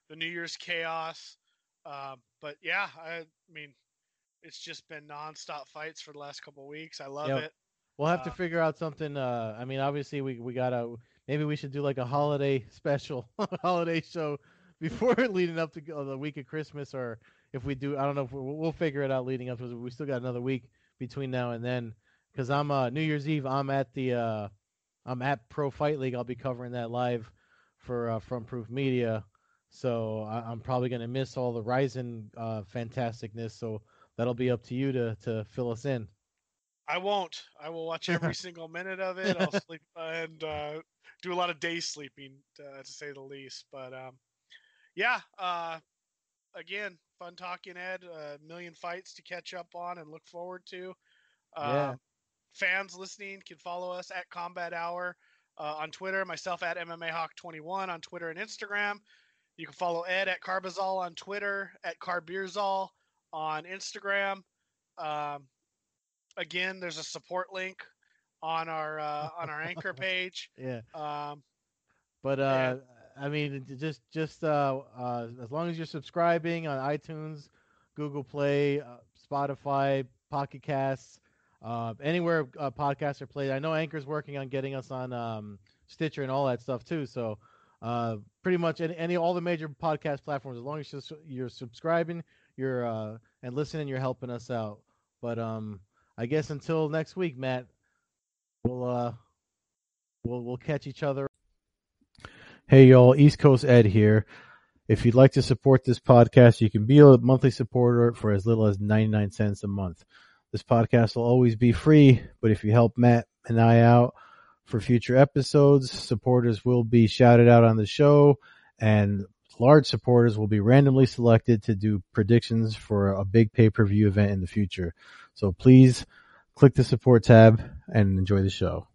the New Year's chaos. Uh, but yeah, I mean, it's just been nonstop fights for the last couple weeks. I love Yep. it. We'll have to Uh, figure out something. Uh, I mean, obviously, we we gotta maybe we should do like a holiday special, holiday show before leading up to the week of Christmas, or if we do, I don't know. If we, we'll figure it out leading up to. We still got another week between now and then, because I'm uh, New Year's Eve. I'm at the uh, I'm at Pro Fight League. I'll be covering that live for uh, from Proof Media. So I, I'm probably gonna miss all the Rizin uh, fantasticness. So that'll be up to you to to fill us in. I won't. I will watch every single minute of it. I'll sleep and uh, do a lot of day sleeping, uh, to say the least. But um, yeah, uh, again, fun talking, Ed. A million fights to catch up on and look forward to. Yeah. Um, fans listening can follow us at Combat Hour uh, on Twitter. Myself at MMA Hawk 21 on Twitter and Instagram. You can follow Ed at Carbazol on Twitter, at Carbeerzol on Instagram. Um, again, there's a support link on our uh, on our anchor page. Yeah. Um, But Yeah. I mean, just just uh, uh, as long as you're subscribing on iTunes, Google Play, uh, Spotify, Pocket Casts, uh, anywhere uh, podcasts are played. I know Anchor's working on getting us on um, Stitcher and all that stuff too. So uh, pretty much any, any all the major podcast platforms. As long as you're, you're subscribing, you're and listening, you're helping us out. But um, I guess until next week, Matt, we'll we'll we'll catch each other. Hey y'all, East Coast Ed here. If you'd like to support this podcast, you can be a monthly supporter for as little as 99 cents a month. This podcast will always be free, but if you help Matt and I out for future episodes, supporters will be shouted out on the show and large supporters will be randomly selected to do predictions for a big pay-per-view event in the future. So please click the support tab and enjoy the show.